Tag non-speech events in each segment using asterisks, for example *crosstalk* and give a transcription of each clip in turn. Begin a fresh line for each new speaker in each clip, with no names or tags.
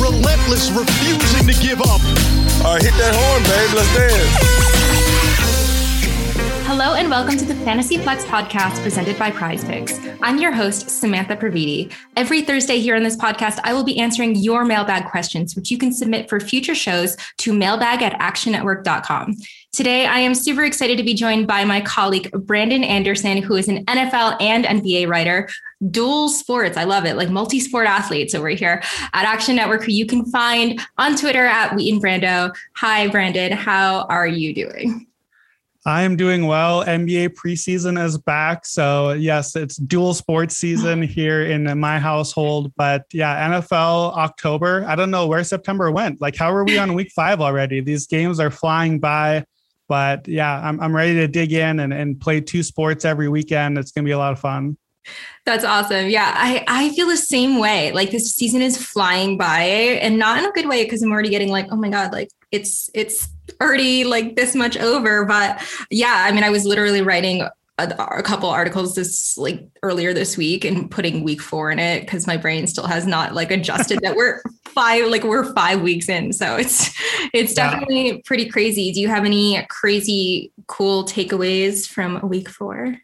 Relentless, refusing to give up.
All right, hit that horn, babe. Let's dance.
Hello and welcome to the Fantasy Flex podcast presented by Prize Picks. I'm your host, Samantha Previte. Every Thursday here on this podcast, I will be answering your mailbag questions, which you can submit for future shows to mailbag at actionnetwork.com. Today, I am super excited to be joined by my colleague, Brandon Anderson, who is an NFL and NBA writer, dual sports. I love it, like multi sport athletes over here at Action Network, who you can find on Twitter at Wheaton Brando. Hi, Brandon. How are you doing?
I am doing well. NBA preseason is back. So, yes, it's dual sports season *gasps* here in my household. But yeah, NFL October. I don't know where September went. Like, how are we on week five already? These games are flying by. But yeah, I'm, I'm ready to dig in and, and play two sports every weekend. It's going to be a lot of fun.
That's awesome. Yeah, I, I feel the same way. Like this season is flying by and not in a good way because I'm already getting like, oh my God, like it's it's already like this much over. But yeah, I mean, I was literally writing a, a couple articles this like earlier this week and putting week four in it because my brain still has not like adjusted that we're *laughs* five like we're five weeks in. So it's it's definitely pretty crazy. Do you have any crazy cool takeaways from week four?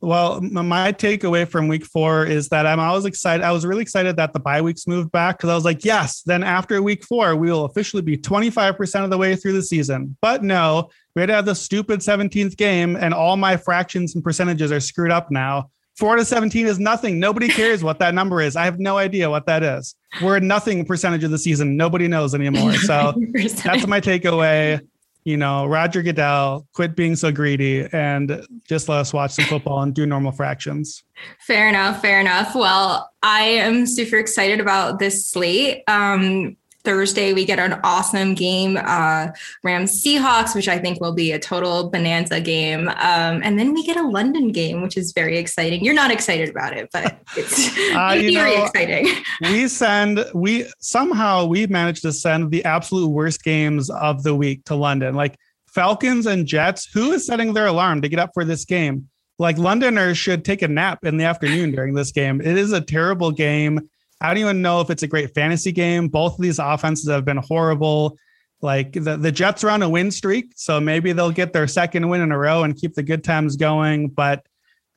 Well, my takeaway from week four is that I'm always excited. I was really excited that the bye weeks moved back because I was like, yes, then after week four, we will officially be 25% of the way through the season. But no, we had to have the stupid 17th game, and all my fractions and percentages are screwed up now. Four to 17 is nothing. Nobody *laughs* cares what that number is. I have no idea what that is. We're at nothing percentage of the season. Nobody knows anymore. So *laughs* that's my takeaway you know, Roger Goodell, quit being so greedy and just let us watch some football and do normal fractions.
Fair enough. Fair enough. Well, I am super excited about this slate. Um, Thursday, we get an awesome game, uh, Rams Seahawks, which I think will be a total bonanza game. Um, and then we get a London game, which is very exciting. You're not excited about it, but *laughs* it's uh, *laughs* very know, exciting.
We send, we somehow we managed to send the absolute worst games of the week to London. Like Falcons and Jets, who is setting their alarm to get up for this game? Like Londoners should take a nap in the afternoon during this game. It is a terrible game. I don't even know if it's a great fantasy game. Both of these offenses have been horrible. Like the, the Jets are on a win streak, so maybe they'll get their second win in a row and keep the good times going. But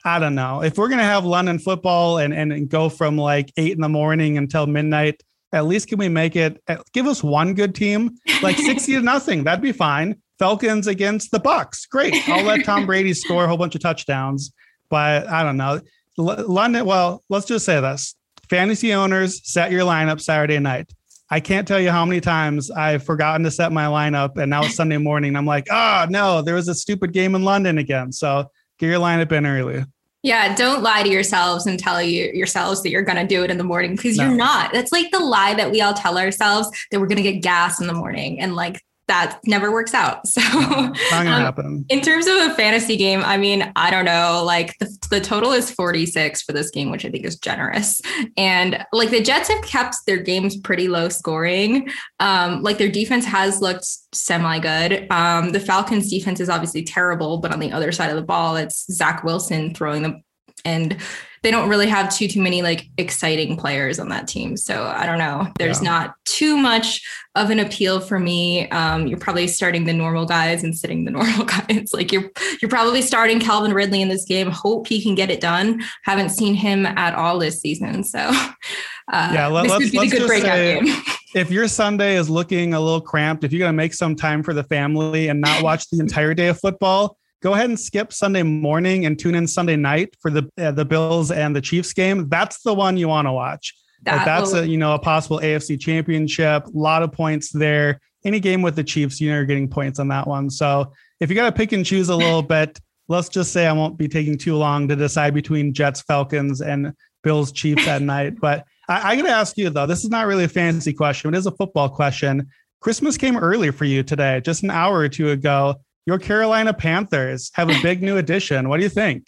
I don't know. If we're gonna have London football and, and go from like eight in the morning until midnight, at least can we make it give us one good team? Like *laughs* 60 to nothing. That'd be fine. Falcons against the Bucks. Great. I'll let Tom *laughs* Brady score a whole bunch of touchdowns. But I don't know. London, well, let's just say this fantasy owners set your lineup Saturday night. I can't tell you how many times I've forgotten to set my lineup, and now it's Sunday morning. I'm like, oh no, there was a stupid game in London again. So get your lineup in early.
Yeah, don't lie to yourselves and tell you yourselves that you're going to do it in the morning because no. you're not. That's like the lie that we all tell ourselves that we're going to get gas in the morning and like that never works out. *laughs* So um, in terms of a fantasy game, I mean, I don't know, like the, the total is 46 for this game, which I think is generous. And like the Jets have kept their games pretty low scoring. Um, like their defense has looked semi good. Um, the Falcons defense is obviously terrible, but on the other side of the ball, it's Zach Wilson throwing the and they don't really have too too many like exciting players on that team. So I don't know. There's yeah. not too much of an appeal for me. Um, you're probably starting the normal guys and sitting the *laughs* normal guys. Like you're you're probably starting Calvin Ridley in this game. Hope he can get it done. Haven't seen him at all this season. So *laughs* uh,
yeah, let, us let's just say, *laughs* if your Sunday is looking a little cramped, if you're gonna make some time for the family and not watch the entire day of football go ahead and skip Sunday morning and tune in Sunday night for the uh, the Bills and the Chiefs game. That's the one you want to watch. That like that's will... a you know a possible AFC championship. A lot of points there. Any game with the Chiefs, you know, you're getting points on that one. So if you got to pick and choose a little *laughs* bit, let's just say I won't be taking too long to decide between Jets, Falcons, and Bills, Chiefs at night. But I, I got to ask you though, this is not really a fantasy question. It is a football question. Christmas came early for you today, just an hour or two ago. Your Carolina Panthers have a big new addition. What do you think?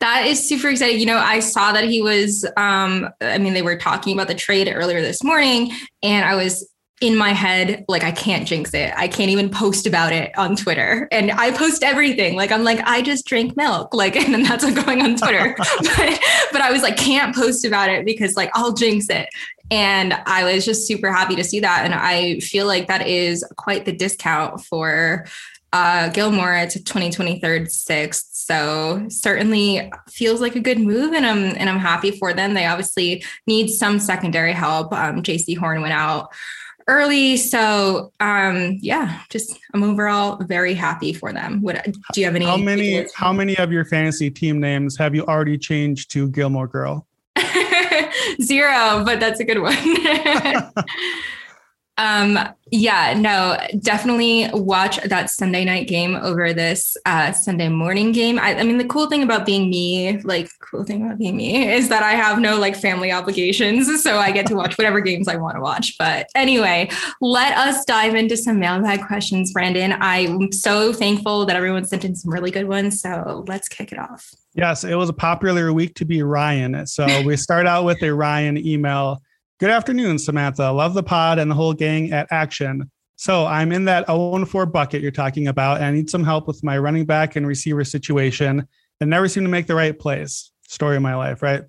That is super exciting. You know, I saw that he was, um, I mean, they were talking about the trade earlier this morning, and I was in my head, like, I can't jinx it. I can't even post about it on Twitter. And I post everything. Like, I'm like, I just drink milk. Like, *laughs* and then that's what's going on Twitter. *laughs* but, but I was like, can't post about it because, like, I'll jinx it. And I was just super happy to see that. And I feel like that is quite the discount for uh, Gilmore. to a 2023 sixth. So certainly feels like a good move, and I'm and I'm happy for them. They obviously need some secondary help. Um, Jaycee Horn went out early, so um, yeah, just I'm overall very happy for them. What do you have any?
How many? How many of your fantasy team names have you already changed to Gilmore Girl? *laughs*
Zero, but that's a good one. *laughs* *laughs* um, yeah, no, definitely watch that Sunday night game over this uh, Sunday morning game. I, I, mean, the cool thing about being me, like, cool thing about being me is that I have no like family obligations. *laughs* So I get to watch whatever games I want to watch. But anyway, let us dive into some mailbag questions, Brandon. I'm so thankful that everyone sent in some really good ones. So let's kick it off.
Yes, it was a popular week to be Ryan. So we start out with a Ryan email. Good afternoon, Samantha. Love the pod and the whole gang at action. So I'm in that 0 4 bucket you're talking about, and I need some help with my running back and receiver situation and never seem to make the right plays. Story of my life, right?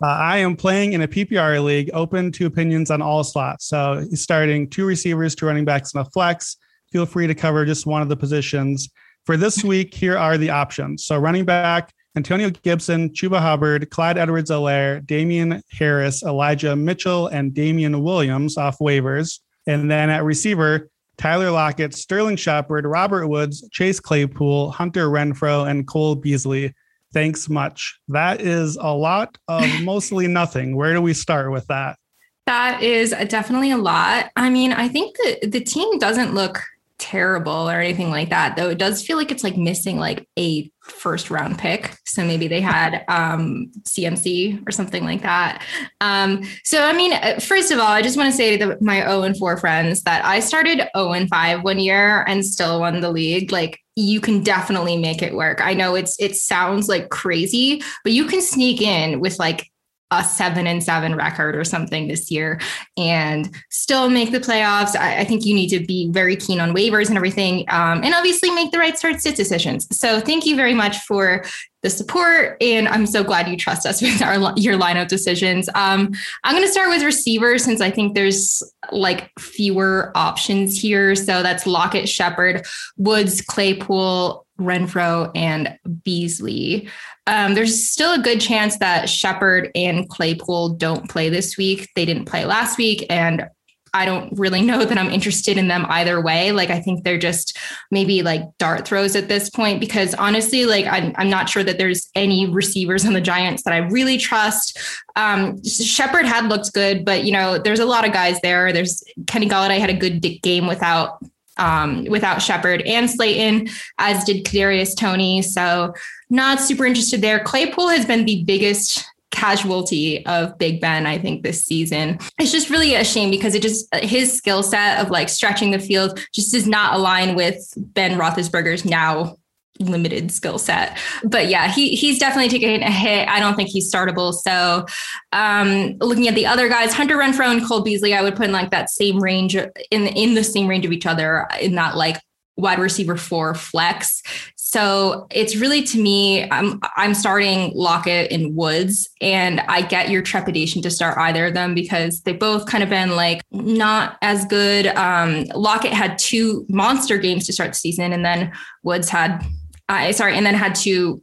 Uh, I am playing in a PPR league, open to opinions on all slots. So starting two receivers, two running backs, and a flex. Feel free to cover just one of the positions. For this week, here are the options. So running back, Antonio Gibson, Chuba Hubbard, Clyde Edwards Helaire, Damien Harris, Elijah Mitchell, and Damien Williams off waivers. And then at receiver, Tyler Lockett, Sterling Shepard, Robert Woods, Chase Claypool, Hunter Renfrow, and Cole Beasley. Thanks much. That is a lot of *laughs* mostly nothing. Where do we start with that?
That is definitely a lot. I mean, I think that the team doesn't look terrible or anything like that though it does feel like it's like missing like a first round pick. So maybe they had um cmc or something like that. Um so i mean uh, first of all i just want to say to my 0 and 4 friends that i started 0 and 5 one year and still won the league. Like you can definitely make it work. I know it's it sounds like crazy but you can sneak in with like a seven and seven record or something this year and still make the playoffs. I, I think you need to be very keen on waivers and everything, um, and obviously make the right start sit decisions. So thank you very much for the support, and I'm so glad you trust us *laughs* with our your lineup decisions. Um, I'm going to start with receivers since I think there's like fewer options here. So that's Lockett, Shepard, Woods, Claypool, Renfrow, and Beasley. Um, there's still a good chance that Shepard and Claypool don't play this week. They didn't play last week, and I don't really know that I'm interested in them either way. Like, I think they're just maybe like dart throws at this point because honestly, like, I'm, I'm not sure that there's any receivers on the Giants that I really trust. Um, Shepard had looked good, but you know, there's a lot of guys there. There's Kenny Golladay had a good game without um, without Shepard and Slayton, as did Kadarius Toney. So not super interested there. Claypool has been the biggest casualty of Big Ben, I think, this season. It's just really a shame because it just his skill set of like stretching the field just does not align with Ben Roethlisberger's now limited skill set. But yeah, he he's definitely taking a hit. I don't think he's startable. So um looking at the other guys, Hunter Renfrow and Cole Beasley, I would put in like that same range in in the same range of each other in that like wide receiver four flex. So it's really to me, I'm I'm starting Lockett and Woods, and I get your trepidation to start either of them because they both kind of been like not as good. Um, Lockett had two monster games to start the season, and then Woods had uh, sorry, and then had two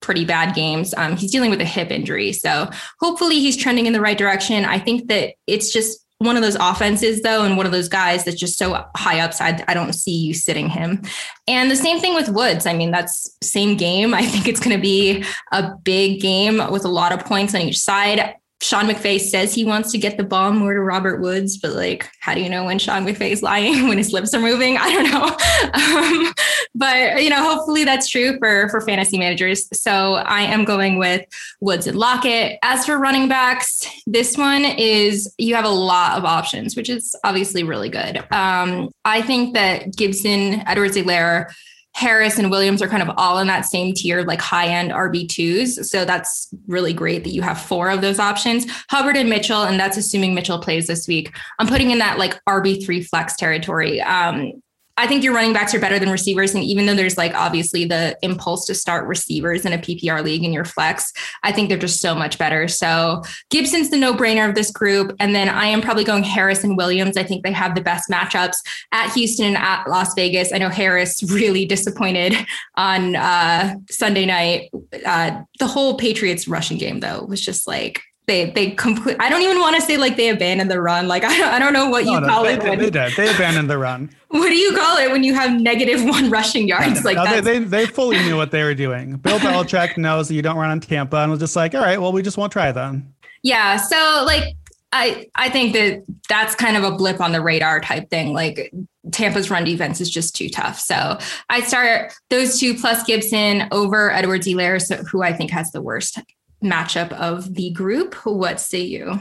pretty bad games. Um, he's dealing with a hip injury. So hopefully he's trending in the right direction. I think that it's just one of those offenses though and one of those guys that's just so high upside i don't see you sitting him and the same thing with woods i mean that's same game *laughs* i think it's going to be a big game with a lot of points on each side Sean McVay says he wants to get the ball more to Robert Woods, but like, how do you know when Sean McVay is lying *laughs* when his lips are moving? I don't know. *laughs* Um, but you know, hopefully that's true for for fantasy managers. So I am going with Woods and Lockett. As for running backs, this one is you have a lot of options, which is obviously really good. Um, I think that Gibson, Edwards-Helaire, Harris and Williams are kind of all in that same tier, like high end RB2s. So that's really great that you have four of those options. Hubbard and Mitchell, and that's assuming Mitchell plays this week. I'm putting in that like RB3 flex territory. Um, I think your running backs are better than receivers. And even though there's like obviously the impulse to start receivers in a PPR league in your flex, I think they're just so much better. So Gibson's the no brainer of this group. And then I am probably going Harris and Williams. I think they have the best matchups at Houston and at Las Vegas. I know Harris *laughs* really disappointed on uh, Sunday night. Uh, the whole Patriots rushing game, though, was just like, they they complete. I don't even want to say like they abandoned the run. Like *laughs* I don't, I don't know what no, you no, call
they,
it.
They, when, they did. They abandoned the run. *laughs*
What do you call it when you have negative *laughs* one rushing yards? Like
no, they, they they fully knew what they were doing. Bill Belichick knows that you don't run on Tampa, and was just like, all right, well, we just won't try then.
Yeah. So like I I think that that's kind of a blip on the radar type thing. Like Tampa's run defense is just too tough. So I start those two plus Gibson over Edwards-Helaire, so who I think has the worst matchup of the group. What say you?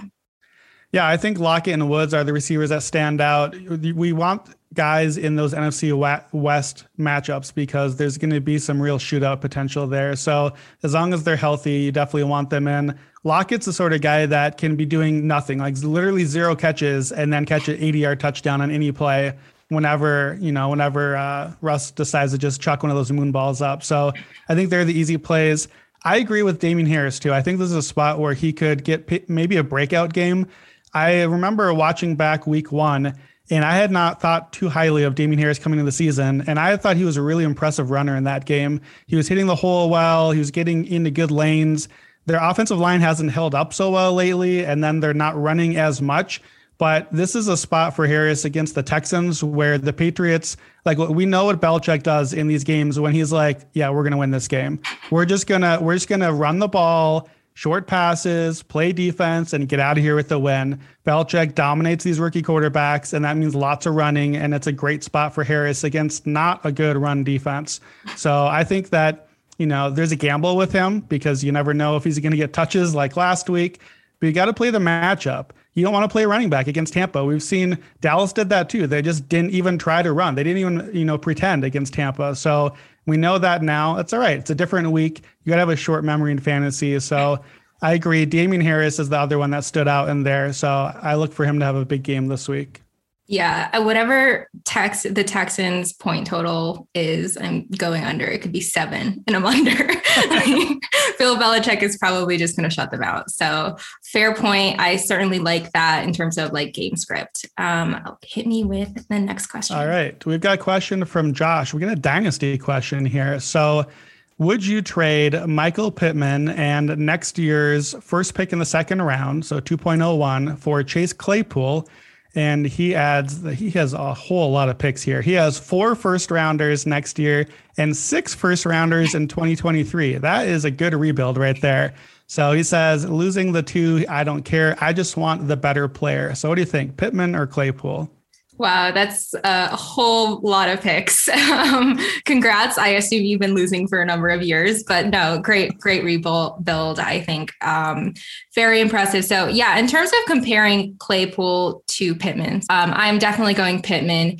Yeah, I think Lockett and Woods are the receivers that stand out. We want guys in those NFC West matchups because there's going to be some real shootout potential there. So as long as they're healthy, you definitely want them in. Lockett's the sort of guy that can be doing nothing, like literally zero catches, and then catch an 80 yard touchdown on any play whenever you know whenever uh, Russ decides to just chuck one of those moon balls up. So I think they're the easy plays. I agree with Damien Harris too. I think this is a spot where he could get maybe a breakout game. I remember watching back week one, and I had not thought too highly of Damien Harris coming into the season. And I thought he was a really impressive runner in that game. He was hitting the hole well, he was getting into good lanes. Their offensive line hasn't held up so well lately, and then they're not running as much. But this is a spot for Harris against the Texans where the Patriots, like we know what Belichick does in these games when he's like, yeah, we're to win this game. We're just to, we're just to run the ball, short passes, play defense, and get out of here with the win. Belichick dominates these rookie quarterbacks, and that means lots of running. And it's a great spot for Harris against not a good run defense. So I think that, you know, there's a gamble with him because you never know if he's to get touches like last week, but you got to play the matchup you don't want to play a running back against Tampa. We've seen Dallas did that too. They just didn't even try to run. They didn't even, you know, pretend against Tampa. So we know that now. It's all right. It's a different week. You got to have a short memory in fantasy. So I agree. Damien Harris is the other one that stood out in there. So I look for him to have a big game this week.
Yeah, uh, whatever Tex the Texans point total is, I'm going under. It could be seven, and I'm *laughs* under. *laughs* Bill Belichick is probably just going to shut them out. So fair point. I certainly like that in terms of like game script. Um, hit me with the next question.
All right, we've got a question from Josh. We're getting a dynasty question here. So. Would you trade Michael Pittman and next year's first pick in the second round, so 2.01, for Chase Claypool, and he adds that he has a whole lot of picks here. He has four first rounders next year and six first rounders in 2023. That is a good rebuild right there. So he says, losing the two, I don't care. I just want the better player. So what do you think, Pittman or Claypool?
Wow, that's a whole lot of picks. *laughs* Um, congrats. I assume you've been losing for a number of years, but no, great, great rebuild build. I think um, very impressive. So yeah, in terms of comparing Claypool to Pittman, um, I'm definitely going Pittman.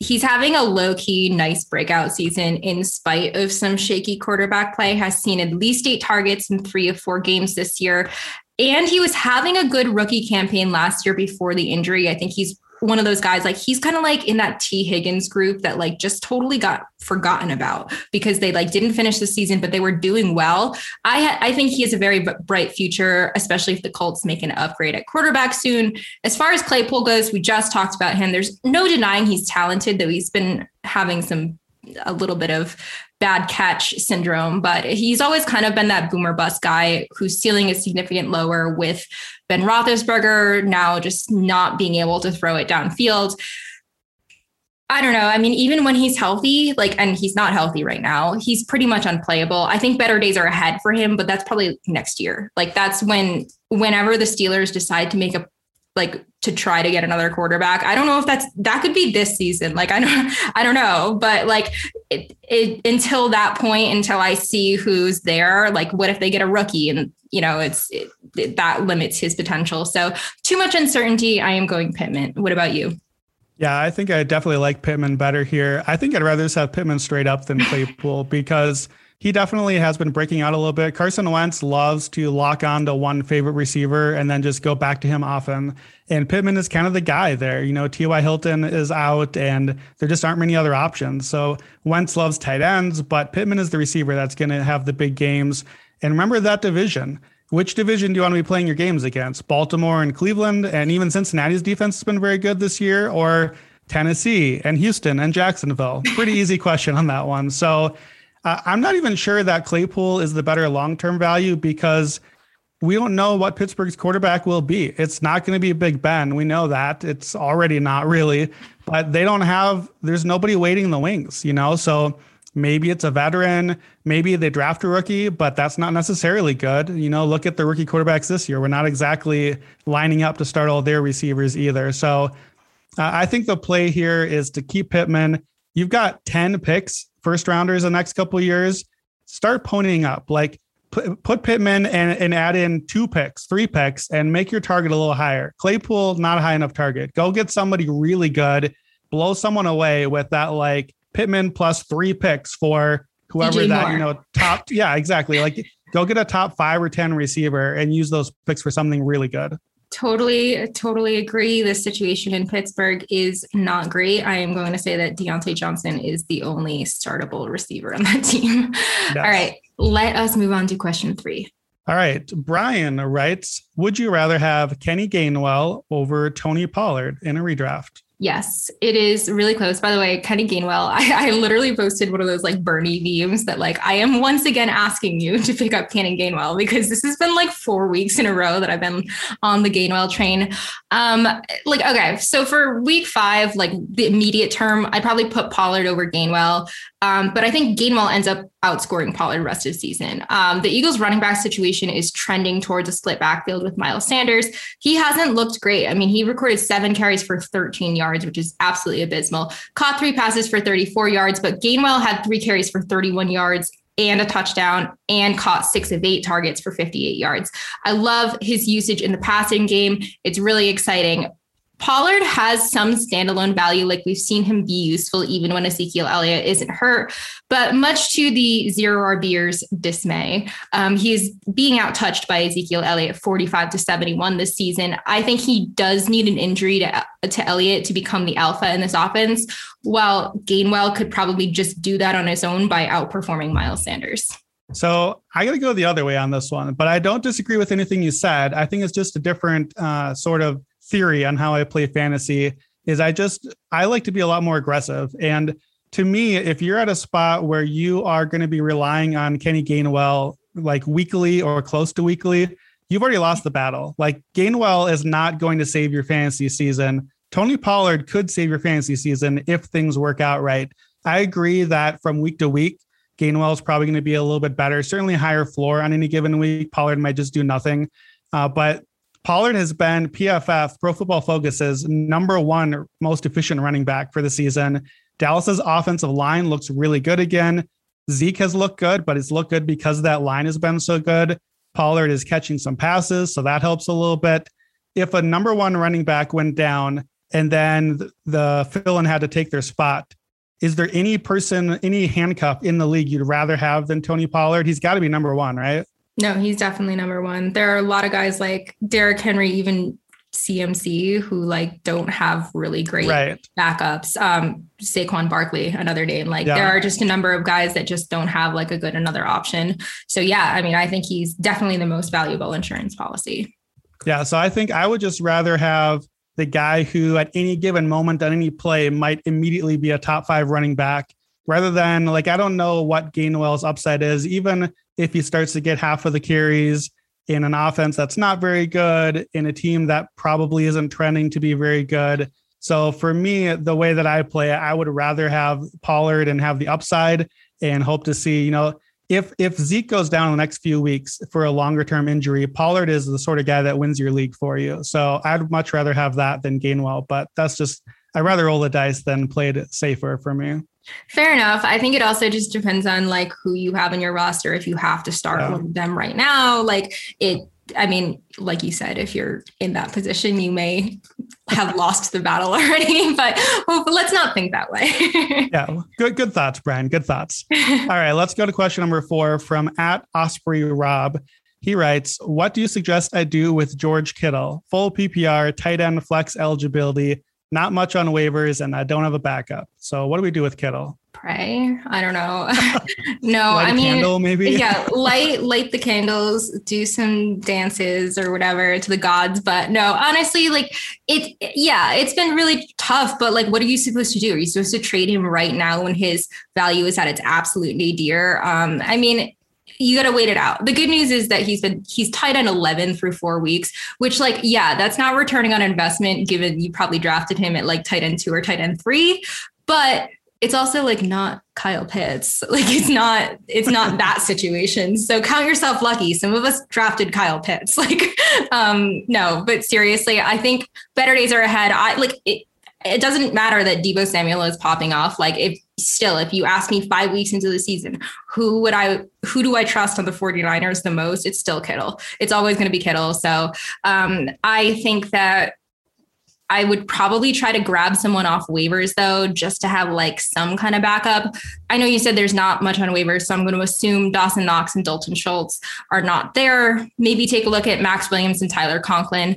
He's having a low key, nice breakout season in spite of some shaky quarterback play. Has seen at least eight targets in three of four games this year. And he was having a good rookie campaign last year before the injury. I think he's one of those guys like he's kind of like in that T Higgins group that like just totally got forgotten about because they like didn't finish the season but they were doing well. I ha- I think he has a very b- bright future especially if the Colts make an upgrade at quarterback soon. As far as Claypool goes, we just talked about him. There's no denying he's talented though he's been having some a little bit of bad catch syndrome, but he's always kind of been that boomer bust guy whose ceiling is significant lower with Ben Roethlisberger now just not being able to throw it downfield. I don't know. I mean, even when he's healthy, like, and he's not healthy right now, he's pretty much unplayable. I think better days are ahead for him, but that's probably next year. Like, that's when, whenever the Steelers decide to make a like to try to get another quarterback. I don't know if that's that could be this season. Like I don't *laughs* I don't know, but like it, it until that point until I see who's there, like what if they get a rookie and you know, it's it, that limits his potential. So too much uncertainty. I am going Pittman. What about you?
Yeah, I think I definitely like Pittman better here. I think I'd rather just have Pittman straight up than *laughs* Claypool because he definitely has been breaking out a little bit. Carson Wentz loves to lock on to one favorite receiver and then just go back to him often. And Pittman is kind of the guy there. You know, T.Y. Hilton is out and there just aren't many other options. So Wentz loves tight ends, but Pittman is the receiver that's going to have the big games. And remember that division. Which division do you want to be playing your games against? Baltimore and Cleveland, and even Cincinnati's defense has been very good this year, or Tennessee and Houston and Jacksonville? Pretty easy question on that one. So uh, I'm not even sure that Claypool is the better long term value because we don't know what Pittsburgh's quarterback will be. It's not going to be Big Ben. We know that. It's already not really, but they don't have, there's nobody waiting in the wings, you know? So Maybe it's a veteran. Maybe they draft a rookie, but that's not necessarily good. You know, look at the rookie quarterbacks this year. We're not exactly lining up to start all their receivers either. So uh, I think the play here is to keep Pittman. You've got 10 picks, first rounders the next couple years. Start ponying up. Like put, put Pittman and, and add in two picks, three picks, and make your target a little higher. Claypool, not a high enough target. Go get somebody really good, blow someone away with that like Pittman plus three picks for whoever DJ that Moore. you know top. Yeah, exactly. Like go get a top five or ten receiver and use those picks for something really good.
Totally, totally agree. The situation in Pittsburgh is not great. I am going to say that Diontae Johnson is the only startable receiver on that *laughs* team. Yes. All right, let us move on to question three.
All right. Brian writes Would you rather have Kenny Gainwell over Tony Pollard in a redraft?
Yes, it is really close. By the way, Kenny Gainwell, *laughs* I, I, literally posted one of those like Bernie memes that like I am once again asking you *laughs* to pick up Kenny Gainwell because this has been like four weeks in a row that I've been on the Gainwell train. Um, like okay, so for week five, like the immediate term, I probably put Pollard over Gainwell. Um, but I think Gainwell ends up outscoring Pollard rest of season. Um, the Eagles running back situation is trending towards a split backfield with Miles Sanders. He hasn't looked great. I mean, he recorded seven carries for 13 yards, which is absolutely abysmal. Caught three passes for 34 yards, but Gainwell had three carries for 31 yards and a touchdown and caught six of eight targets for 58 yards. I love his usage in the passing game. It's really exciting. Pollard has some standalone value, like we've seen him be useful even when Ezekiel Elliott isn't hurt. But much to the zero RBers' dismay, um, he is being outtouched by Ezekiel Elliott 45 to 71 this season. I think he does need an injury to, to Elliott to become the alpha in this offense, while Gainwell could probably just do that on his own by outperforming Miles Sanders.
So I got to go the other way on this one, but I don't disagree with anything you said. I think it's just a different uh, sort of theory on how I play fantasy is I just I like to be a lot more aggressive. And to me, if you're at a spot where you are going to be relying on Kenny Gainwell like weekly or close to weekly, you've already lost the battle. Like Gainwell is not going to save your fantasy season. Tony Pollard could save your fantasy season if things work out right. I agree that from week to week, Gainwell is probably going to be a little bit better, certainly higher floor on any given week. Pollard might just do nothing. Uh, but Pollard has been PFF, Pro Football Focus's number one most efficient running back for the season. Dallas's offensive line looks really good again. Zeke has looked good, but it's looked good because that line has been so good. Pollard is catching some passes, so that helps a little bit. If a number one running back went down and then the fill-in had to take their spot, is there any person, any handcuff in the league you'd rather have than Tony Pollard? He's got to be number one, right?
No, he's definitely number one. There are a lot of guys like Derrick Henry, even CMC, who like don't have really great right. backups. Um, Saquon Barkley, another name. Like yeah. there are just a number of guys that just don't have like a good another option. So yeah, I mean, I think he's definitely the most valuable insurance policy.
Yeah. So I think I would just rather have the guy who at any given moment on any play might immediately be a top five running back rather than like I don't know what Gainwell's upside is. Even if he starts to get half of the carries in an offense that's not very good, in a team that probably isn't trending to be very good. So for me, the way that I play, I would rather have Pollard and have the upside and hope to see, you know, if if Zeke goes down in the next few weeks for a longer term injury, Pollard is the sort of guy that wins your league for you. So I'd much rather have that than Gainwell, but that's just I'd rather roll the dice than play it safer for me.
Fair enough. I think it also just depends on like who you have in your roster. If you have to start
Yeah.
one of them right now, like it. I mean, like you said, if you're in that position, you may have lost the battle *laughs* already. But well, let's not think that way. *laughs*
Yeah, good good thoughts, Brian. Good thoughts. All right, let's go to question number four from at Osprey Rob. He writes, "What do you suggest I do with George Kittle? Full PPR, tight end flex eligibility, not much on waivers, and I don't have a backup. So what do we do with Kittle?
Pray. I don't know. *laughs* *laughs* no, I mean,
candle, maybe.
yeah, light light the candles, do some dances or whatever to the gods. But no, honestly, like it, yeah, it's been really tough. But like, what are you supposed to do? Are you supposed to trade him right now when his value is at its absolute nadir? Um, I mean. You got to wait it out. The good news is that he's been he's tied on 11 through 4 weeks, which like yeah, that's not returning on investment given you probably drafted him at like tight end 2 or tight end 3, but it's also like not Kyle Pitts. *laughs* Like it's not it's not that *laughs* situation. So count yourself lucky. Some of us drafted Kyle Pitts. *laughs* Like um no, but seriously, I think better days are ahead. I like it it doesn't matter that Debo Samuel is popping off. Like if still if you ask me 5 weeks into the season, who would I who do I trust on the 49ers the most? It's still Kittle. It's always going to be Kittle. So um I think that I would probably try to grab someone off waivers though, just to have like some kind of backup. I know you said there's not much on waivers, so I'm going to assume Dawson Knox and Dalton Schultz are not there. Maybe take a look at Maxx Williams and Tyler Conklin,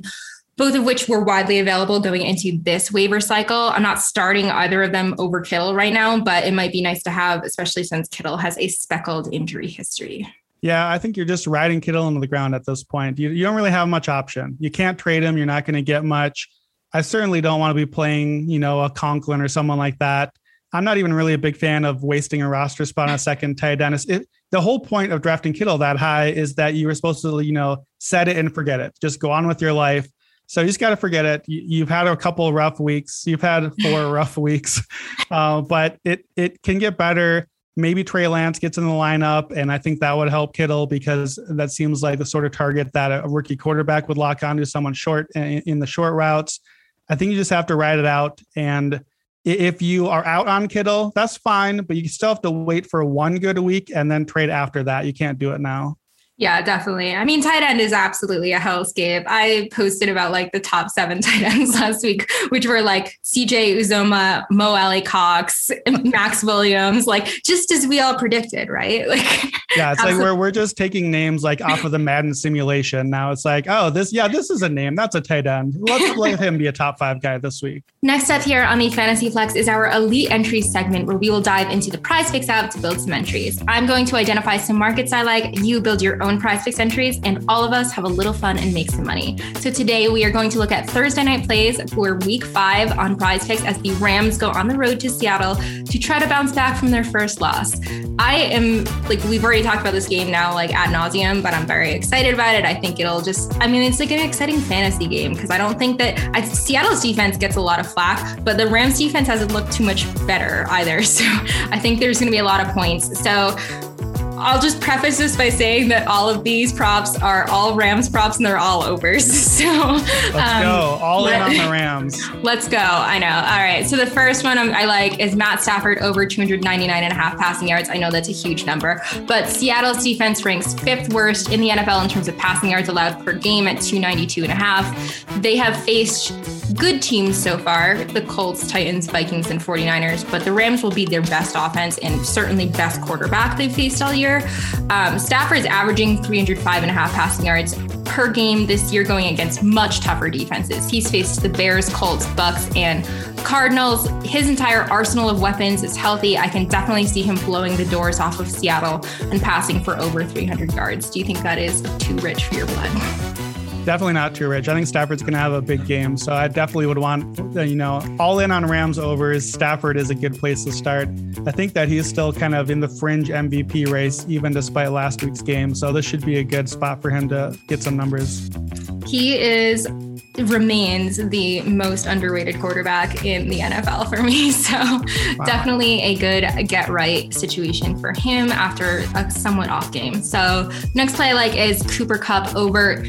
both of which were widely available going into this waiver cycle. I'm not starting either of them over Kittle right now, but it might be nice to have, especially since Kittle has a speckled injury history.
Yeah, I think you're just riding Kittle into the ground at this point. You, you don't really have much option. You can't trade him. You're not going to get much. I certainly don't want to be playing, you know, a Conklin or someone like that. I'm not even really a big fan of wasting a roster spot on a second tight end. It, the whole point of drafting Kittle that high is that you were supposed to, you know, set it and forget it. Just go on with your life. So you just got to forget it. You, you've had a couple of rough weeks. You've had *laughs* four rough weeks, uh, but it it can get better. Maybe Trey Lance gets in the lineup, and I think that would help Kittle because that seems like the sort of target that a rookie quarterback would lock onto someone short in, in the short routes. I think you just have to ride it out. And if you are out on Kittle, that's fine, but you still have to wait for one good week and then trade after that. You can't do it now.
Yeah, definitely. I mean, tight end is absolutely a hellscape. I posted about like the top seven *laughs* tight ends last week, which were like CJ Uzomah, Mo Alie-Cox, *laughs* Maxx Williams, like just as we all predicted, right? *laughs* Like,
Yeah, it's like we're we're just taking names like off of the Madden simulation. Now it's like, oh, this yeah, this is a name. That's a tight end. Let's let him be a top five guy this week.
Next up here on the Fantasy Flex is our Elite Entries segment where we will dive into the Prize Picks app to build some entries. I'm going to identify some markets I like, you build your own Prize Picks entries, and all of us have a little fun and make some money. So today we are going to look at Thursday night plays for week five on Prize Picks as the Rams go on the road to Seattle to try to bounce back from their first loss. I am like, we've already talked about this game now, like ad nauseum, but I'm very excited about it. I think it'll just, I mean, it's like an exciting fantasy game because I don't think that I, Seattle's defense gets a lot of flack, but the Rams defense hasn't looked too much better either. *laughs* So I think there's going to be a lot of points. So I'll just preface this by saying that all of these props are all Rams props and they're all overs. *laughs* So
Let's
um,
go all in on the Rams. *laughs*
Let's go. I know. All right. So the first one I'm- like is Matt Stafford over 299 and a half passing yards. I know that's a huge number, but Seattle's defense ranks fifth worst in the NFL in terms of passing yards allowed per game at 292 and a half. They have faced good teams so far the Colts, Titans, Vikings, and 49ers, but the Rams will be their best offense and certainly best quarterback they've faced all year. Um, Stafford's averaging 305 and a half passing yards per game this year going against much tougher defenses. He's faced the Bears, Colts, Bucks, and Cardinals. His entire arsenal of weapons is healthy. I can definitely see him blowing the doors off of Seattle and passing for over 300 yards. Do you think that is too rich for your blood? *laughs*
Definitely not too rich. I think Stafford's going to have a big game, so I definitely would want uh, you know all in on Rams overs. Stafford is a good place to start. I think that he's still kind of in the fringe MVP race, even despite last week's game. So this should be a good spot for him to get some numbers.
He is remains the most underrated quarterback in the NFL for me. *laughs* So wow. definitely a good get right situation for him after a somewhat off game. So next play I like is Cooper Kupp over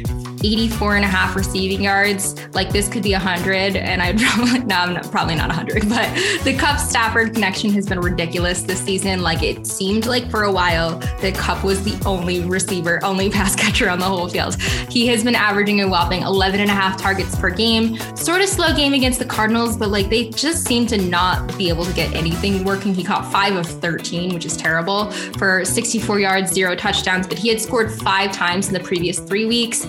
84 and a half receiving yards. Like this could be 100, and I'd *laughs* probably, no, I'm not, probably not 100, but the Kupp Stafford connection has been ridiculous this season. Like it seemed like for a while that Kupp was the only receiver, only *laughs* pass catcher on the whole field. He has been averaging a whopping 11 and a half targets per game. Sort of slow game against the Cardinals, but like they just seem to not be able to get anything working. He caught five of 13, which is terrible for 64 yards, zero touchdowns, but he had scored five times in the previous three weeks.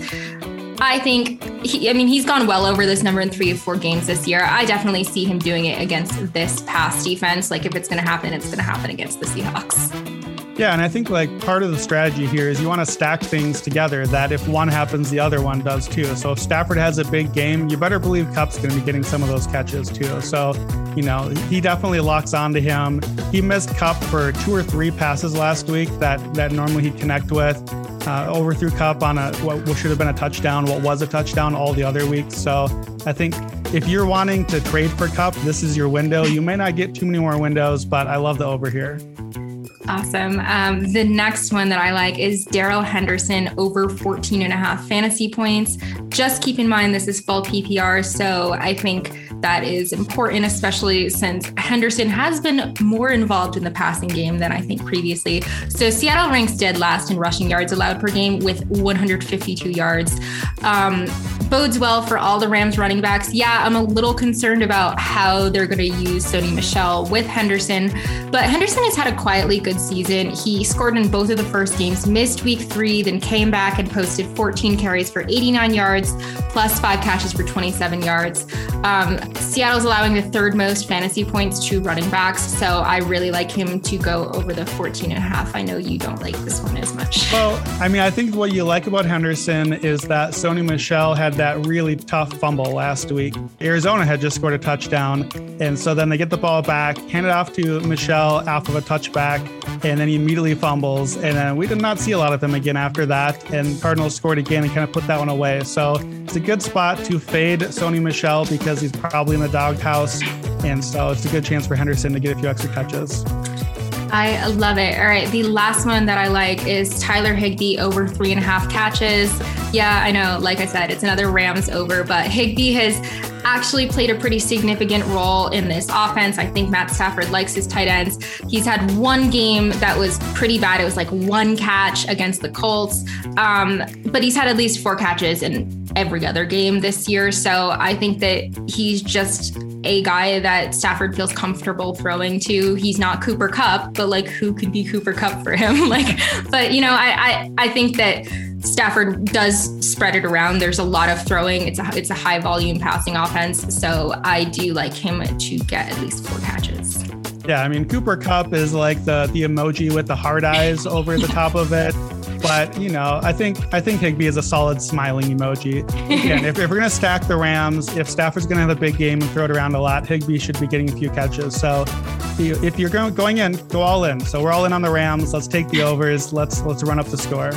I think, he, I mean, he's gone well over this number in three of four games this year. I definitely see him doing it against this pass defense. Like, if it's going to happen, it's going to happen against the Seahawks.
Yeah, and I think like part of the strategy here is you want to stack things together that if one happens, the other one does too. So if Stafford has a big game, you better believe Kupp's going to be getting some of those catches too. So, you know, he definitely locks onto him. He missed Kupp for two or three passes last week that that normally he'd connect with uh, overthrew Kupp on a what should have been a touchdown, what was a touchdown all the other weeks. So I think if you're wanting to trade for Kupp, this is your window. You may not get too many more windows, but I love the over here.
Awesome. Um, the next one that I like is Darrell Henderson over 14 and a half fantasy points. Just keep in mind this is full PPR, so I think that is important, especially since Henderson has been more involved in the passing game than I think previously. So Seattle ranks dead last in rushing yards allowed per game with 152 yards. Um, bodes well for all the Rams running backs. Yeah, I'm a little concerned about how they're going to use Sony Michel with Henderson, but Henderson has had a quietly good season. He scored in both of the first games, missed week three, then came back and posted 14 carries for 89 yards, plus five catches for 27 yards. Um, Seattle's allowing the third most fantasy points to running backs, so I really like him to go over the 14 and a half. I know you don't like this one as much.
Well, I mean, I think what you like about Henderson is that Sony Michel had that really tough fumble last week. Arizona had just scored a touchdown, and so then they get the ball back, hand it off to Michel off of a touchback, and then he immediately fumbles. And then we did not see a lot of him again after that. And Cardinals scored again and kind of put that one away. So it's a good spot to fade Sony Michel because he's probably in the doghouse. And so it's a good chance for Henderson to get a few extra catches.
I love it. All right. The last one that I like is Tyler Higbee over three and a half catches. Yeah, I know. Like I said, it's another Rams over, but Higbee has actually played a pretty significant role in this offense. I think Matt Stafford likes his tight ends. He's had one game that was pretty bad. It was like one catch against the Colts, um, but he's had at least four catches in every other game this year. So I think that he's just a guy that Stafford feels comfortable throwing to. He's not Cooper Kupp, but like who could be Cooper Kupp for him? *laughs* like, but you know, I, I I think that Stafford does spread it around. There's a lot of throwing. It's a it's a high volume passing offense. So I do like him to get at least four catches.
Yeah, I mean Cooper Kupp is like the the emoji with the hard eyes over the top of it. But you know, I think I think Higbee is a solid smiling emoji. Again, if, if we're gonna stack the Rams, if Stafford's gonna have a big game and throw it around a lot, Higbee should be getting a few catches. So if you're going in, go all in. So we're all in on the Rams. Let's take the overs. Let's let's run up the score.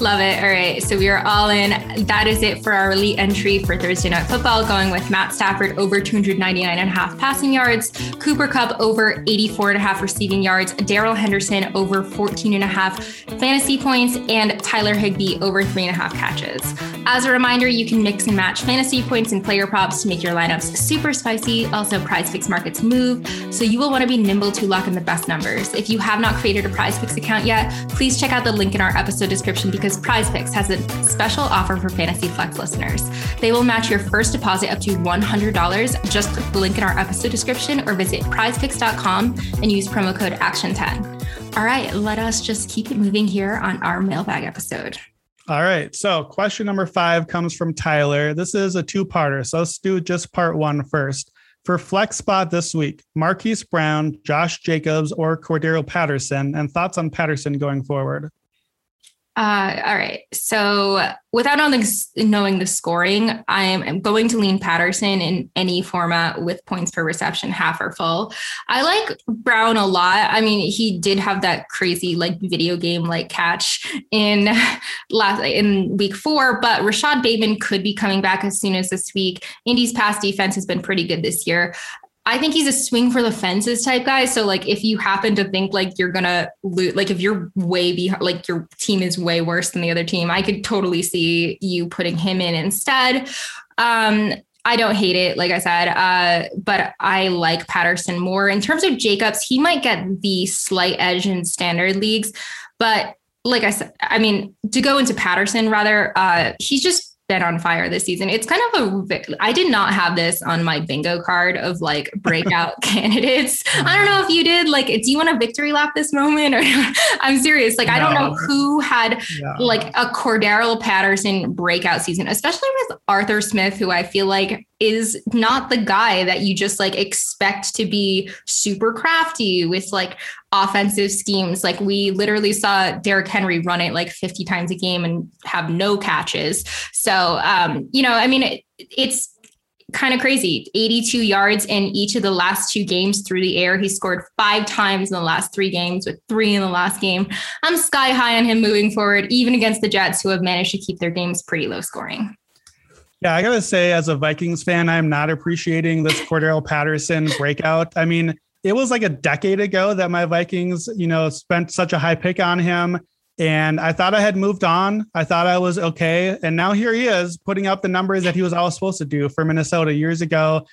Love it. All right. So we are all in. That is it for our elite entry for Thursday Night Football, going with Matt Stafford over 299 and a half passing yards, Cooper Kupp over 84 and a half receiving yards, Darrell Henderson over 14 and a half fantasy points, and Tyler Higbee over three and a half catches. As a reminder, you can mix and match fantasy points and player props to make your lineups super spicy. Also, prize picks markets move, so you will want to be nimble to lock in the best numbers. If you have not created a prize picks account yet, please check out the link in our episode description because because Prize Picks has a special offer for Fantasy Flex listeners. They will match your first deposit up to $100. Just click the link in our episode description or visit prizepicks.com and use promo code ACTION10. All right, let us just keep it moving here on our mailbag episode.
All right. So, question number five comes from Tyler. This is a two parter. So, let's do just part one first. For flex spot this week, Marquise Brown, Josh Jacobs, or Cordarrelle Patterson, and thoughts on Patterson going forward?
Uh, all right. So without knowing, the scoring, I am going to lean Patterson in any format with points per reception, half or full. I like Brown a lot. I mean, he did have that crazy like video game like catch in *laughs* last in week four, but Rashod Bateman could be coming back as soon as this week. Indy's pass defense has been pretty good this year. I think he's a swing for the fences type guy. So like if you happen to think like you're gonna loot, like if you're way behind, like your team is way worse than the other team, I could totally see you putting him in instead. Um, I don't hate it, like I said, uh, but I like Patterson more. In terms of Jacobs, he might get the slight edge in standard leagues, but like I said, I mean, to go into Patterson rather, uh, he's just been on fire this season. It's kind of a I did not have this on my bingo card of like breakout *laughs* candidates. I don't know if you did. Like, do you want a victory lap this moment? Or *laughs* I'm serious. Like, no. I don't know who had yeah. like a Cordarrelle Patterson breakout season, especially with Arthur Smith, who I feel like is not the guy that you just like expect to be super crafty with like offensive schemes. Like we literally saw Derrick Henry run it like 50 times a game and have no catches. So, um, you know, I mean, it, it's kind of crazy 82 yards in each of the last two games through the air. He scored five times in the last three games with three in the last game. I'm sky high on him moving forward, even against the Jets, who have managed to keep their games pretty low scoring.
Yeah, I gotta say, as a Vikings fan, I'm not appreciating this Cordarrelle Patterson breakout. I mean, it was like a decade ago that my Vikings, you know, spent such a high pick on him. And I thought I had moved on. I thought I was okay. And now here he is putting up the numbers that he was always supposed to do for Minnesota years ago.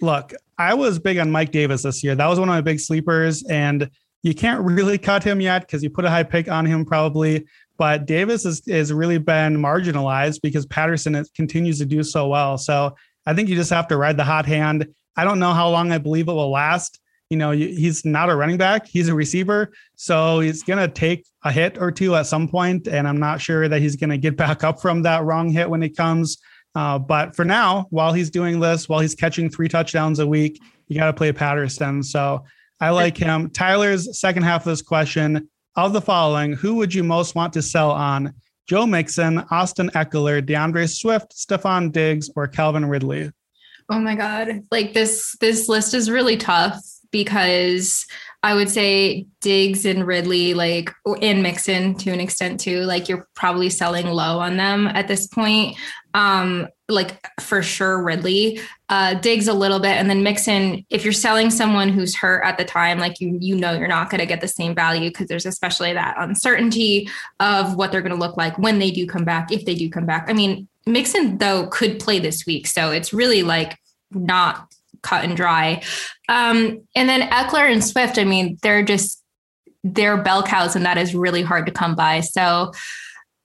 Look, I was big on Mike Davis this year. That was one of my big sleepers. And you can't really cut him yet because you put a high pick on him probably. But Davis has, has really been marginalized because Patterson continues to do so well. So I think you just have to ride the hot hand. I don't know how long I believe it will last. You know, he's not a running back, he's a receiver. So he's going to take a hit or two at some point, And I'm not sure that he's going to get *laughs* back up from that wrong hit when it comes. Uh, but for now, while he's doing this, while he's catching three touchdowns a week, you got to play Patterson. So I like him. Tyler's second half of this question of the following, who would you most want to sell on? Joe Mixon, Austin Ekeler, DeAndre Swift, Stefon Diggs, or Calvin Ridley?
Oh my God. Like this, this list is really tough because I would say Diggs and Ridley, like and Mixon to an extent too, like you're probably selling low on them at this point. Um, like for sure Ridley, uh, Diggs a little bit, and then Mixon. If you're selling someone who's hurt at the time, like you you know you're not going to get the same value because there's especially that uncertainty of what they're going to look like when they do come back, if they do come back. I mean, Mixon though could play this week, so it's really like not cut and dry. Um, and then Ekeler and Swift, I mean, they're just they're bell cows, and that is really hard to come by. So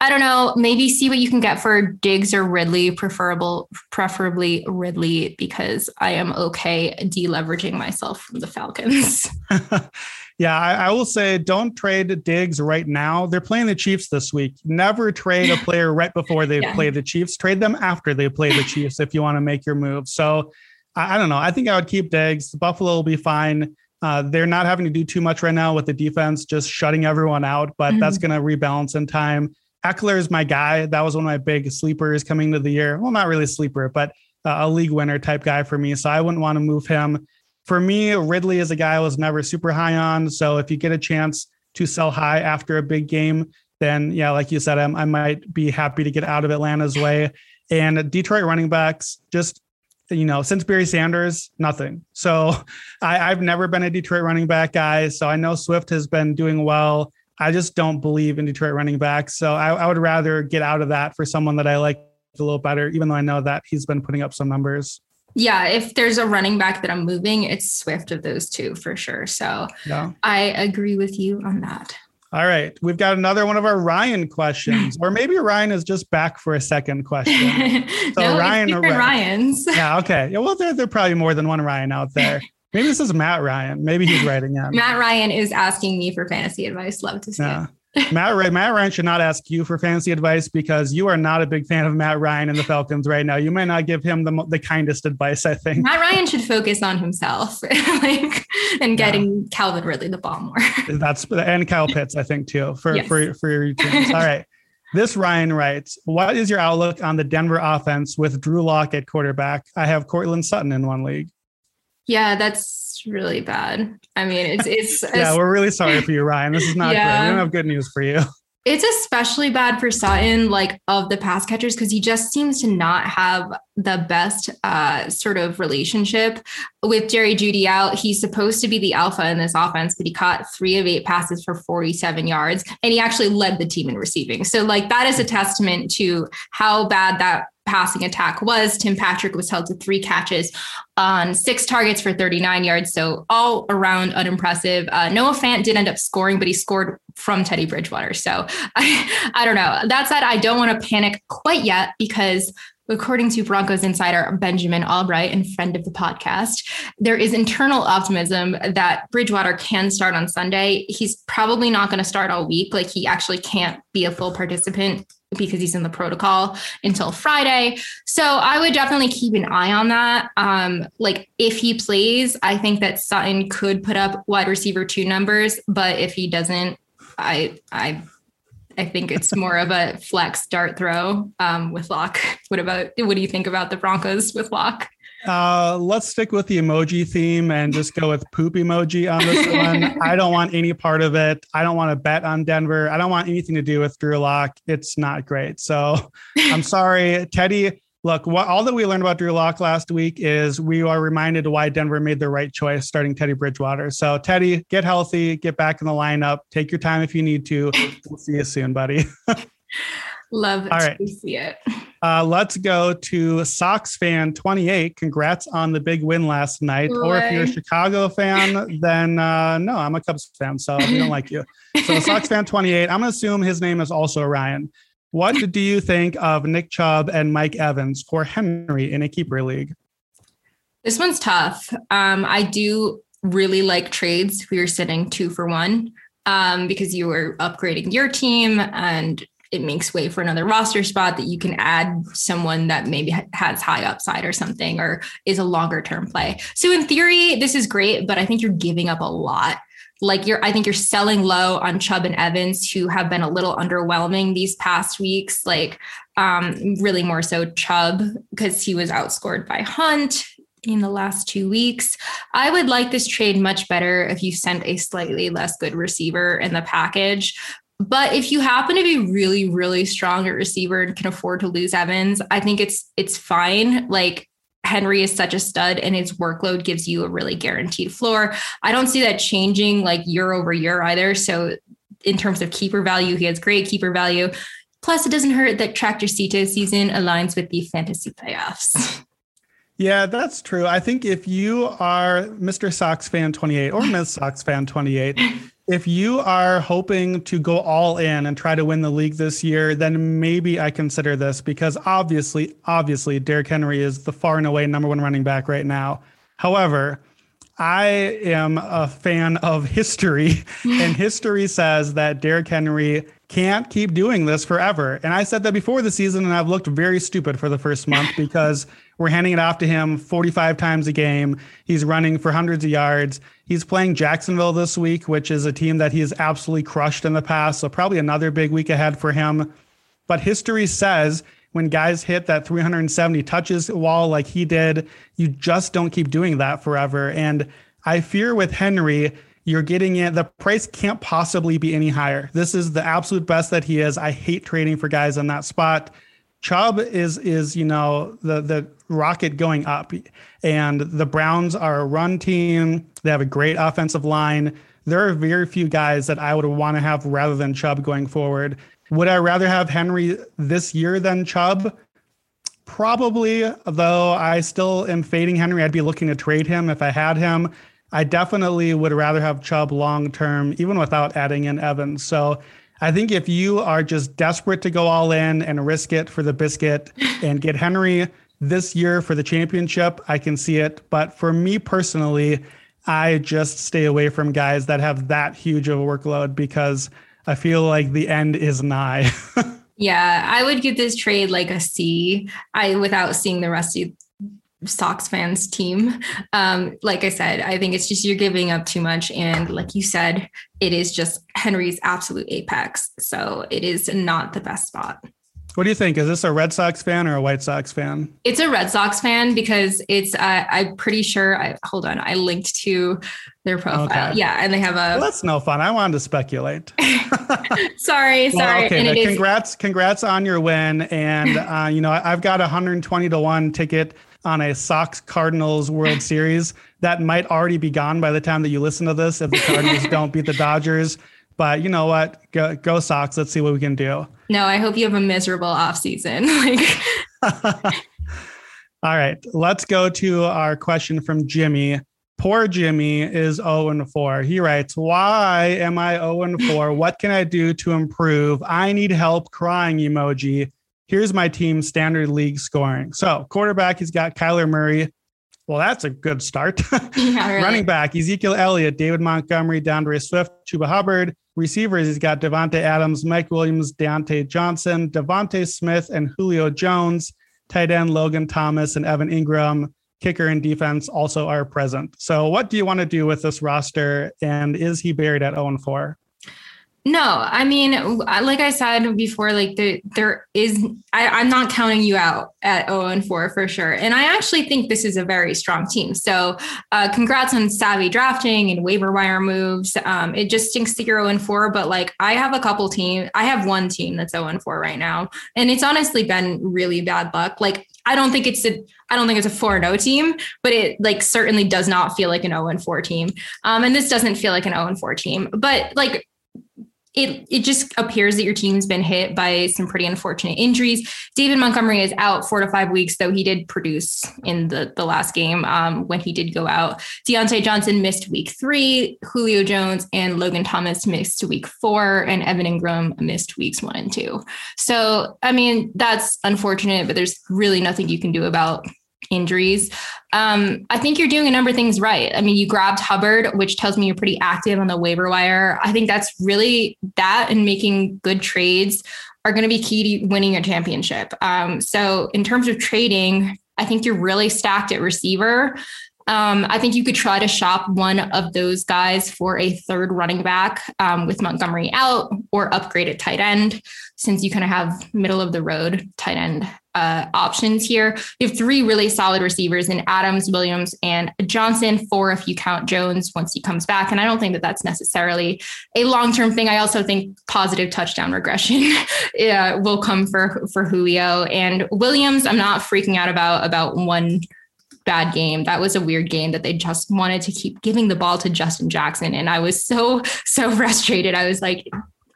I don't know, maybe see what you can get for Diggs or Ridley, preferable, preferably Ridley, because I am okay deleveraging myself from the Falcons. *laughs*
yeah, I, I, will say don't trade Diggs right now. They're playing the Chiefs this week. Never trade a player right before they *laughs* yeah. play the Chiefs. Trade them after they play the Chiefs if you want to make your move. So I, I don't know. I think I would keep Diggs. Buffalo will be fine. Uh, they're not having to do too much right now with the defense, just shutting everyone out, but mm-hmm. that's going to rebalance in time. Ekeler is my guy. That was one of my big sleepers coming to the year. Well, not really sleeper, but uh, a league winner type guy for me. So I wouldn't want to move him. For me, Ridley is a guy I was never super high on. So if you get a chance to sell high after a big game, then yeah, like you said, I'm, I might be happy to get out of Atlanta's way. And Detroit running backs, just you know, since Barry Sanders, nothing. So I, have never been a Detroit running back guy. So I know Swift has been doing well. I just don't believe in Detroit running backs. So I, I would rather get out of that for someone that I like a little better, even though I know that he's been putting up some numbers.
Yeah, if there's a running back that I'm moving, it's Swift of those two for sure. So yeah. I agree with you on that.
All right. We've got another one of our Ryan questions, or maybe Ryan is just back for a second question. *laughs*
So no, Ryan or Ryan's. *laughs*
Yeah. Okay. Yeah. Well, there, there are probably more than one Ryan out there. Maybe this is Matt Ryan. Maybe he's writing in.
Matt Ryan is asking me for fantasy advice. Love to see yeah.
Matt, Ryan, Matt Ryan should not ask you for fantasy advice because you are not a big fan of Matt Ryan and the Falcons right now. You might not give him the, the kindest advice, I think.
Matt Ryan should focus on himself *laughs* like, and getting yeah. Calvin Ridley the ball more. *laughs*
That's and Kyle Pitts, I think, too, for, yes. for, for your teams. *laughs* All right. This Ryan writes, What is your outlook on the Denver offense with Drew Lock at quarterback? I have Courtland Sutton in one league.
Yeah, that's really bad. I mean, it's it's *laughs*
yeah, we're really sorry for you, Ryan. This is not yeah. good. We don't have good news for you.
It's especially bad for Sutton, like of the pass catchers, because he just seems to not have the best uh, sort of relationship with Jerry Jeudy out. He's supposed to be the alpha in this offense, but he caught three of eight passes for 47 yards, and he actually led the team in receiving. So, like, that is a testament to how bad that passing attack was. Tim Patrick was held to three catches on six targets for 39 yards. So all around unimpressive. Uh, Noah Fant did end up scoring, but he scored from Teddy Bridgewater. So *laughs* I, I don't know. That said, I don't want to panic quite yet because according to Broncos insider Benjamin Allbright and friend of the podcast, there is internal optimism that Bridgewater can start on Sunday. He's probably not going to start all week. Like he actually can't be a full participant because he's in the protocol until Friday. So I would definitely keep an eye on that. Um, like if he plays, I think that Sutton could put up wide receiver two numbers, but if he doesn't, I I I think it's *laughs* more of a flex dart throw um, with Lock. What about what do you think about the Broncos with Lock?
Uh, let's stick with the emoji theme and just go with poop emoji on this *laughs* one. I don't want any part of it. I don't want to bet on Denver. I don't want anything to do with Drew Lock. It's not great. So *laughs* I'm sorry, Teddy. Look, what, all that we learned about Drew Lock last week is we are reminded why Denver made the right choice starting Teddy Bridgewater. So, Teddy, get healthy, get back in the lineup, take your time if you need to. We'll see you soon, buddy. *laughs*
Love All right. to see it.
Uh, let's go to Sox fan 28. Congrats on the big win last night. Or if you're a Chicago fan, *laughs* then uh, no, I'm a Cubs fan, so we don't like you. So the Sox fan 28. I'm gonna assume his name is also Ryan. What do you think of Nick Chubb and Mike Evans for Henry in a keeper league?
This one's tough. Um, I do really like trades. We were sitting two for one um, because you were upgrading your team and it makes way for another roster spot that you can add someone that maybe has high upside or something or is a longer term play. So in theory, this is great, but I think you're giving up a lot. Like you're, I think you're selling low on Chubb and Evans, who have been a little underwhelming these past weeks. Like um, really more so Chubb because he was outscored by Hunt in the last two weeks. I would like this trade much better if you sent a slightly less good receiver in the package. But if you happen to be really, really strong at receiver and can afford to lose Evans, I think it's it's fine. Like Henry is such a stud and his workload gives you a really guaranteed floor. I don't see that changing like year over year either. So in terms of keeper value, he has great keeper value. Plus, it doesn't hurt that Tractor Cito season aligns with the fantasy playoffs.
Yeah, that's true. I think if you are Mr. Sox fan 28 or *laughs* Ms. Sox fan 28, if you are hoping to go all in and try to win the league this year, then maybe I consider this because obviously, obviously, Derrick Henry is the far and away number one running back right now. However, I am a fan of history, *laughs* and history says that Derrick Henry can't keep doing this forever. And I said that before the season, and I've looked very stupid for the first month *laughs* because we're handing it off to him 45 times a game. He's running for hundreds of yards. He's playing Jacksonville this week, which is a team that he has absolutely crushed in the past. So, probably another big week ahead for him. But history says when guys hit that 370 touches wall like he did, you just don't keep doing that forever. And I fear with Henry, you're getting it. The price can't possibly be any higher. This is the absolute best that he is. I hate trading for guys in that spot. Chubb is is you know the the rocket going up, and the Browns are a run team. They have a great offensive line. There are very few guys that I would want to have rather than Chubb going forward. Would I rather have Henry this year than Chubb? Probably, though I still am fading Henry. I'd be looking to trade him if I had him. I definitely would rather have Chubb long term, even without adding in Evans. So I think if you are just desperate to go all in and risk it for the biscuit *laughs* and get Henry this year for the championship, I can see it. But for me personally, I just stay away from guys that have that huge of a workload because I feel like the end is nigh. *laughs*
yeah, I would give this trade like a C. I without seeing the rest of Sox fans team. Um, like I said, I think it's just you're giving up too much. And like you said, it is just Henry's absolute apex. So it is not the best spot.
What do you think? Is this a Red Sox fan or a White Sox fan?
It's a Red Sox fan because it's. Uh, I'm pretty sure. I hold on. I linked to their profile. Okay. Yeah, and they have a.
Well, that's no fun. I wanted to speculate. *laughs*
sorry, well, sorry.
okay, congrats, is- congrats on your win. And uh, you know, I've got a 120 to one ticket on a Sox Cardinals World *laughs* Series that might already be gone by the time that you listen to this if the Cardinals *laughs* don't beat the Dodgers. But you know what? Go, go Sox. Let's see what we can do.
No, I hope you have a miserable off season. *laughs*
All right, let's go to our question from Jimmy. Poor Jimmy is 0 and 4. He writes, Why am I 0 and 4? What can I do to improve? I need help crying emoji. Here's my team standard league scoring. So, quarterback, he's got Kyler Murray. Well, that's a good start. *laughs* Yeah, *laughs* right. Running back, Ezekiel Elliott, David Montgomery, DeAndre Swift, Chuba Hubbard. Receivers, he's got Davante Adams, Mike Williams, Diontae Johnson, DeVonta Smith, and Julio Jones. Tight end, Logan Thomas, and Evan Engram. Kicker and defense also are present. So, what do you want to do with this roster? And is he buried at 0 4?
No, I mean, like I said before, like the, there is, I, am not counting you out at 0 and 4 for sure. And I actually think this is a very strong team. So, uh, congrats on savvy drafting and waiver wire moves. Um, it just stinks to you're 0 and 4, but like I have a couple teams, I have one team that's 0 and 4 right now. And it's honestly been really bad luck. Like, I don't think it's a I don't think it's a 4 0 team, but it like certainly does not feel like an 0 and 4 team. Um, and this doesn't feel like an 0 and 4 team. But like it it just appears that your team's been hit by some pretty unfortunate injuries. David Montgomery is out four to five weeks, though he did produce in the, the last game um, when he did go out. Diontae Johnson missed week three, Julio Jones and Logan Thomas missed week four, and Evan Engram missed weeks one and two. So, I mean, that's unfortunate, but there's really nothing you can do about injuries. Um, I think you're doing a number of things right. I mean, you grabbed Hubbard, which tells me you're pretty active on the waiver wire. I think that's really that and making good trades are going to be key to winning a championship. Um, so, in terms of trading, I think you're really stacked at receiver. Um, I think you could try to shop one of those guys for a third running back um, with Montgomery out or upgrade at tight end, since you kind of have middle of the road tight end uh, options here. You have three really solid receivers in Adams, Williams, and Johnson. Four if you count Jones once he comes back. And I don't think that that's necessarily a long term thing. I also think positive touchdown regression *laughs* will come for for Julio and Williams. I'm not freaking out about about one bad game. That was a weird game that they just wanted to keep giving the ball to Justin Jackson. And I was so, *laughs* so frustrated. I was like,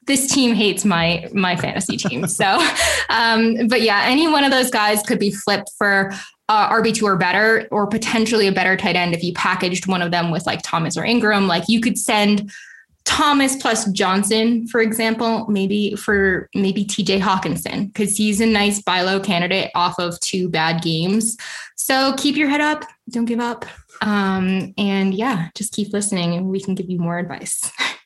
this team hates my my fantasy team. So, *laughs* um, but yeah, any one of those guys could be flipped for uh, RB two or better, or potentially a better tight end if you packaged one of them with like Thomas or Engram. Like you could send Thomas plus Johnson, for example, maybe for maybe TJ Hockenson because he's a nice buy low candidate off of two bad games. So keep your head up, don't give up. Um, and yeah, just keep listening and we can give you more advice. *laughs*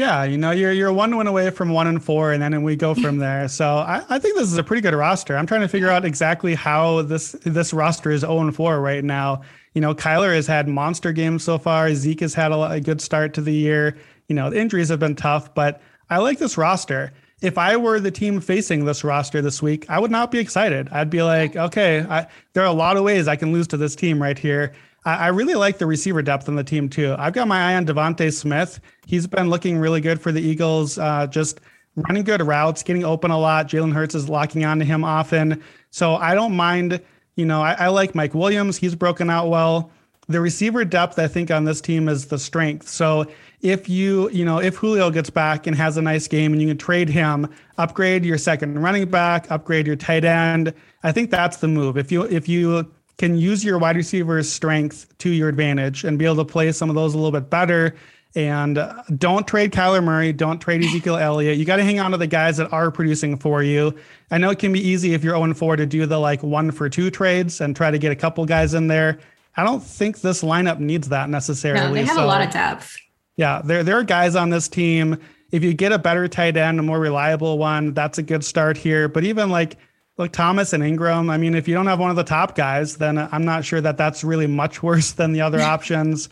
Yeah, you know, you're you're one win away from one and four, and then we go from *laughs* there. So I, I think this is a pretty good roster. I'm trying to figure out exactly how this this roster is 0 and 4 right now. You know, Kyler has had monster games so far. Zeke has had a, a good start to the year. You know, the injuries have been tough, but I like this roster. If I were the team facing this roster this week, I would not be excited. I'd be like, okay, I, there are a lot of ways I can lose to this team right here. I, really like the receiver depth on the team too. I've got my eye on DeVonta Smith. He's been looking really good for the Eagles. Uh, just running good routes, getting open a lot. Jalen Hurts is locking onto him often. So I don't mind. You know, I, I like Mike Williams. He's broken out well. The receiver depth, I think, on this team is the strength. So if you, you know, if Julio gets back and has a nice game and you can trade him, upgrade your second running back, upgrade your tight end. I think that's the move. If you if you can use your wide receiver's strength to your advantage and be able to play some of those a little bit better. And uh, don't trade Kyler Murray. Don't trade Ezekiel Elliott. You got to hang on to the guys that are producing for you. I know it can be easy if you're 0 4 to do the like one for two trades and try to get a couple guys in there. I don't think this lineup needs that necessarily.
No, they have so, a lot of depth.
Yeah, there there are guys on this team. If you get a better tight end, a more reliable one, that's a good start here. But even like Look, Thomas and Engram. I mean, if you don't have one of the top guys, then I'm not sure that that's really much *laughs* worse than the other options.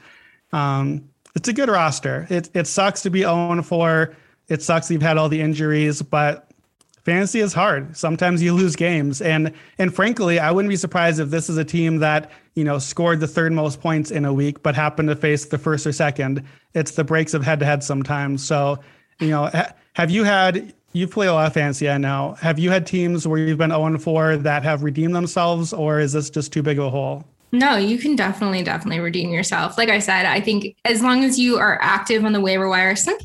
Um, it's a good roster. It it sucks to be 0 4. It sucks you've had all the injuries, but fantasy is hard. Sometimes you lose games, and and frankly, I wouldn't be surprised if this is a team that you know scored the third most points in a week, but happened to face the first or second. It's the breaks of head to head sometimes. So, you know, ha- have you had you've played a lot of fantasy, I know. Have you had teams where you've been 0 4 that have redeemed themselves, or is this just too big of a hole?
No, you can definitely, definitely redeem yourself. Like I said, I think as long as you are active on the waiver wire, some,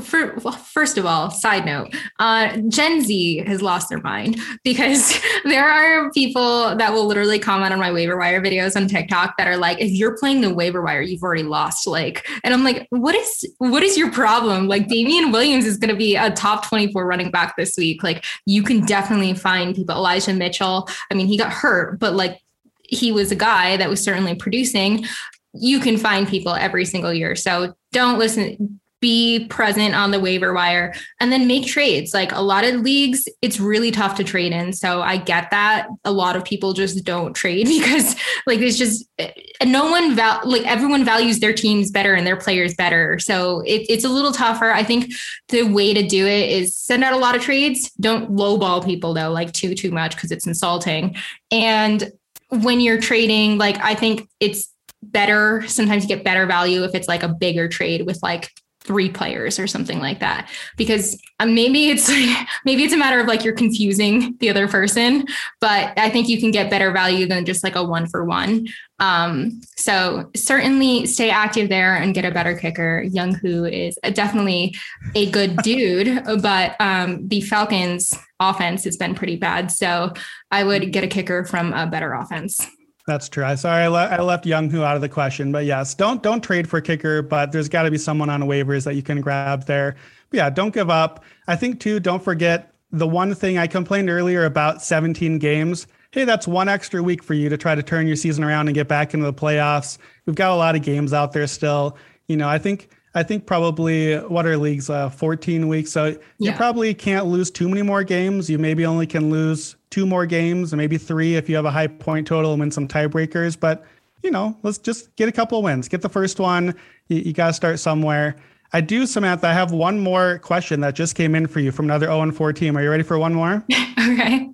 for, well, first of all, side note, uh, Gen Z has lost their mind *laughs* because *laughs* there are people that will literally comment on my waiver wire videos on TikTok that are like, if you're playing the waiver wire, you've already lost. Like, and I'm like, what is what is your problem? Like Damien Williams is gonna be a top 24 running back this week. Like you can definitely find people, Elijah Mitchell. I mean, he got hurt, but like he was a guy that was certainly producing you can find people every single year. So don't listen, be present on the waiver wire and then make trades. Like a lot of leagues, it's really tough to trade in. So I get that. A lot of people just don't trade *laughs* because like it's just eh, no one val like everyone values their teams better and their players better. So it, it's a little tougher. I think the way to do it is send out a lot of trades. Don't lowball people though, like too too much because it's insulting. And when you're trading, like I think it's better sometimes you get better value if it's like a bigger trade with like three players or something like that. Because um, maybe it's *laughs* maybe it's a matter of like you're confusing the other person but i think you can get better value than just like a one for one um, so certainly stay active there and get a better kicker. Younghoe is definitely a good *laughs* dude but um, the falcons offense has been pretty bad. So i would get a kicker from a better offense
that's true. I sorry I, le- I left Younghoe out of the question, but yes, don't don't trade for kicker. But there's got to be someone on waivers that you can grab there. But yeah, don't give up. I think too. Don't forget the one thing I complained earlier about 17 games. Hey, that's one extra week for you to try to turn your season around and get back into the playoffs. We've got a lot of games out there still. You know, I think I think probably what are leagues? Uh, 14 weeks. So yeah. you probably can't lose too many more games. You maybe only can lose two more games, maybe three if you have a high point total and win some tiebreakers. But you know, let's just get a couple of wins. Get the first one. You, you got to start somewhere. I do, Samantha. I have one more question that just came in for you from another 0 4 team. Are you ready for one more? *laughs*
okay.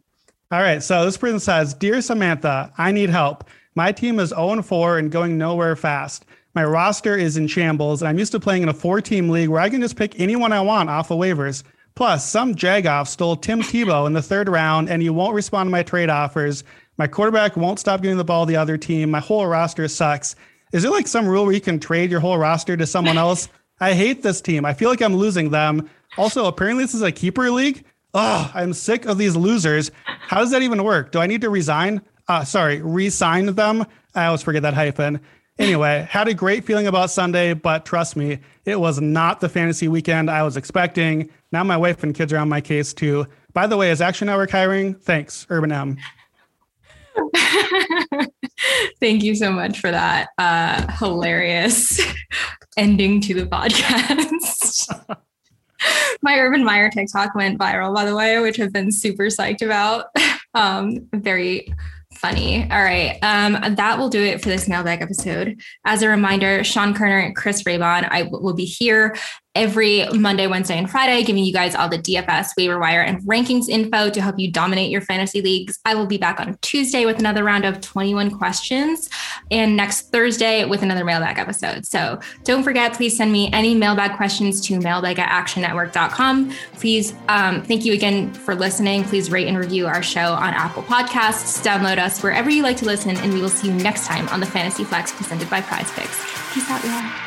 All right. So this person says, Dear Samantha, I need help. My team is 0 4 and going nowhere fast. My roster is in shambles, and I'm used to playing in a four team league where I can just pick anyone I want off of waivers. Plus, some jagoff stole Tim Tebow in the third round, and he won't respond to my trade offers. My quarterback won't stop giving the ball to the other team. My whole roster sucks. Is there like some rule where you can trade your whole roster to someone else? I hate this team. I feel like I'm losing them. Also, apparently, this is a keeper league. Oh, I'm sick of these losers. How does that even work? Do I need to resign? Uh, sorry, resign them? I always forget that hyphen. Anyway, had a great feeling about Sunday, but trust me, it was not the fantasy weekend I was expecting. Now my wife and kids are on my case too. By the way, is Action Network hiring? Thanks, Urban M. *laughs*
Thank you so much for that uh, hilarious *laughs* ending to the podcast. *laughs* my Urban Meyer TikTok went viral, by the way, which I've been super psyched about. Um, very funny. All right. Um, that will do it for this mailbag episode. As a reminder, Sean Koerner and Chris Raybon, I will be here every Monday, Wednesday, and Friday, giving you guys all the DFS waiver wire and rankings info to help you dominate your fantasy leagues. I will be back on Tuesday with another round of 21 questions and next Thursday with another mailbag episode. So don't forget, please send me any mailbag questions to mailbag at actionnetwork.com. Please, um, thank you again for listening. Please rate and review our show on Apple Podcasts. Download us wherever you like to listen, and we will see you next time on the Fantasy Flex presented by PrizePicks. Peace out, y'all.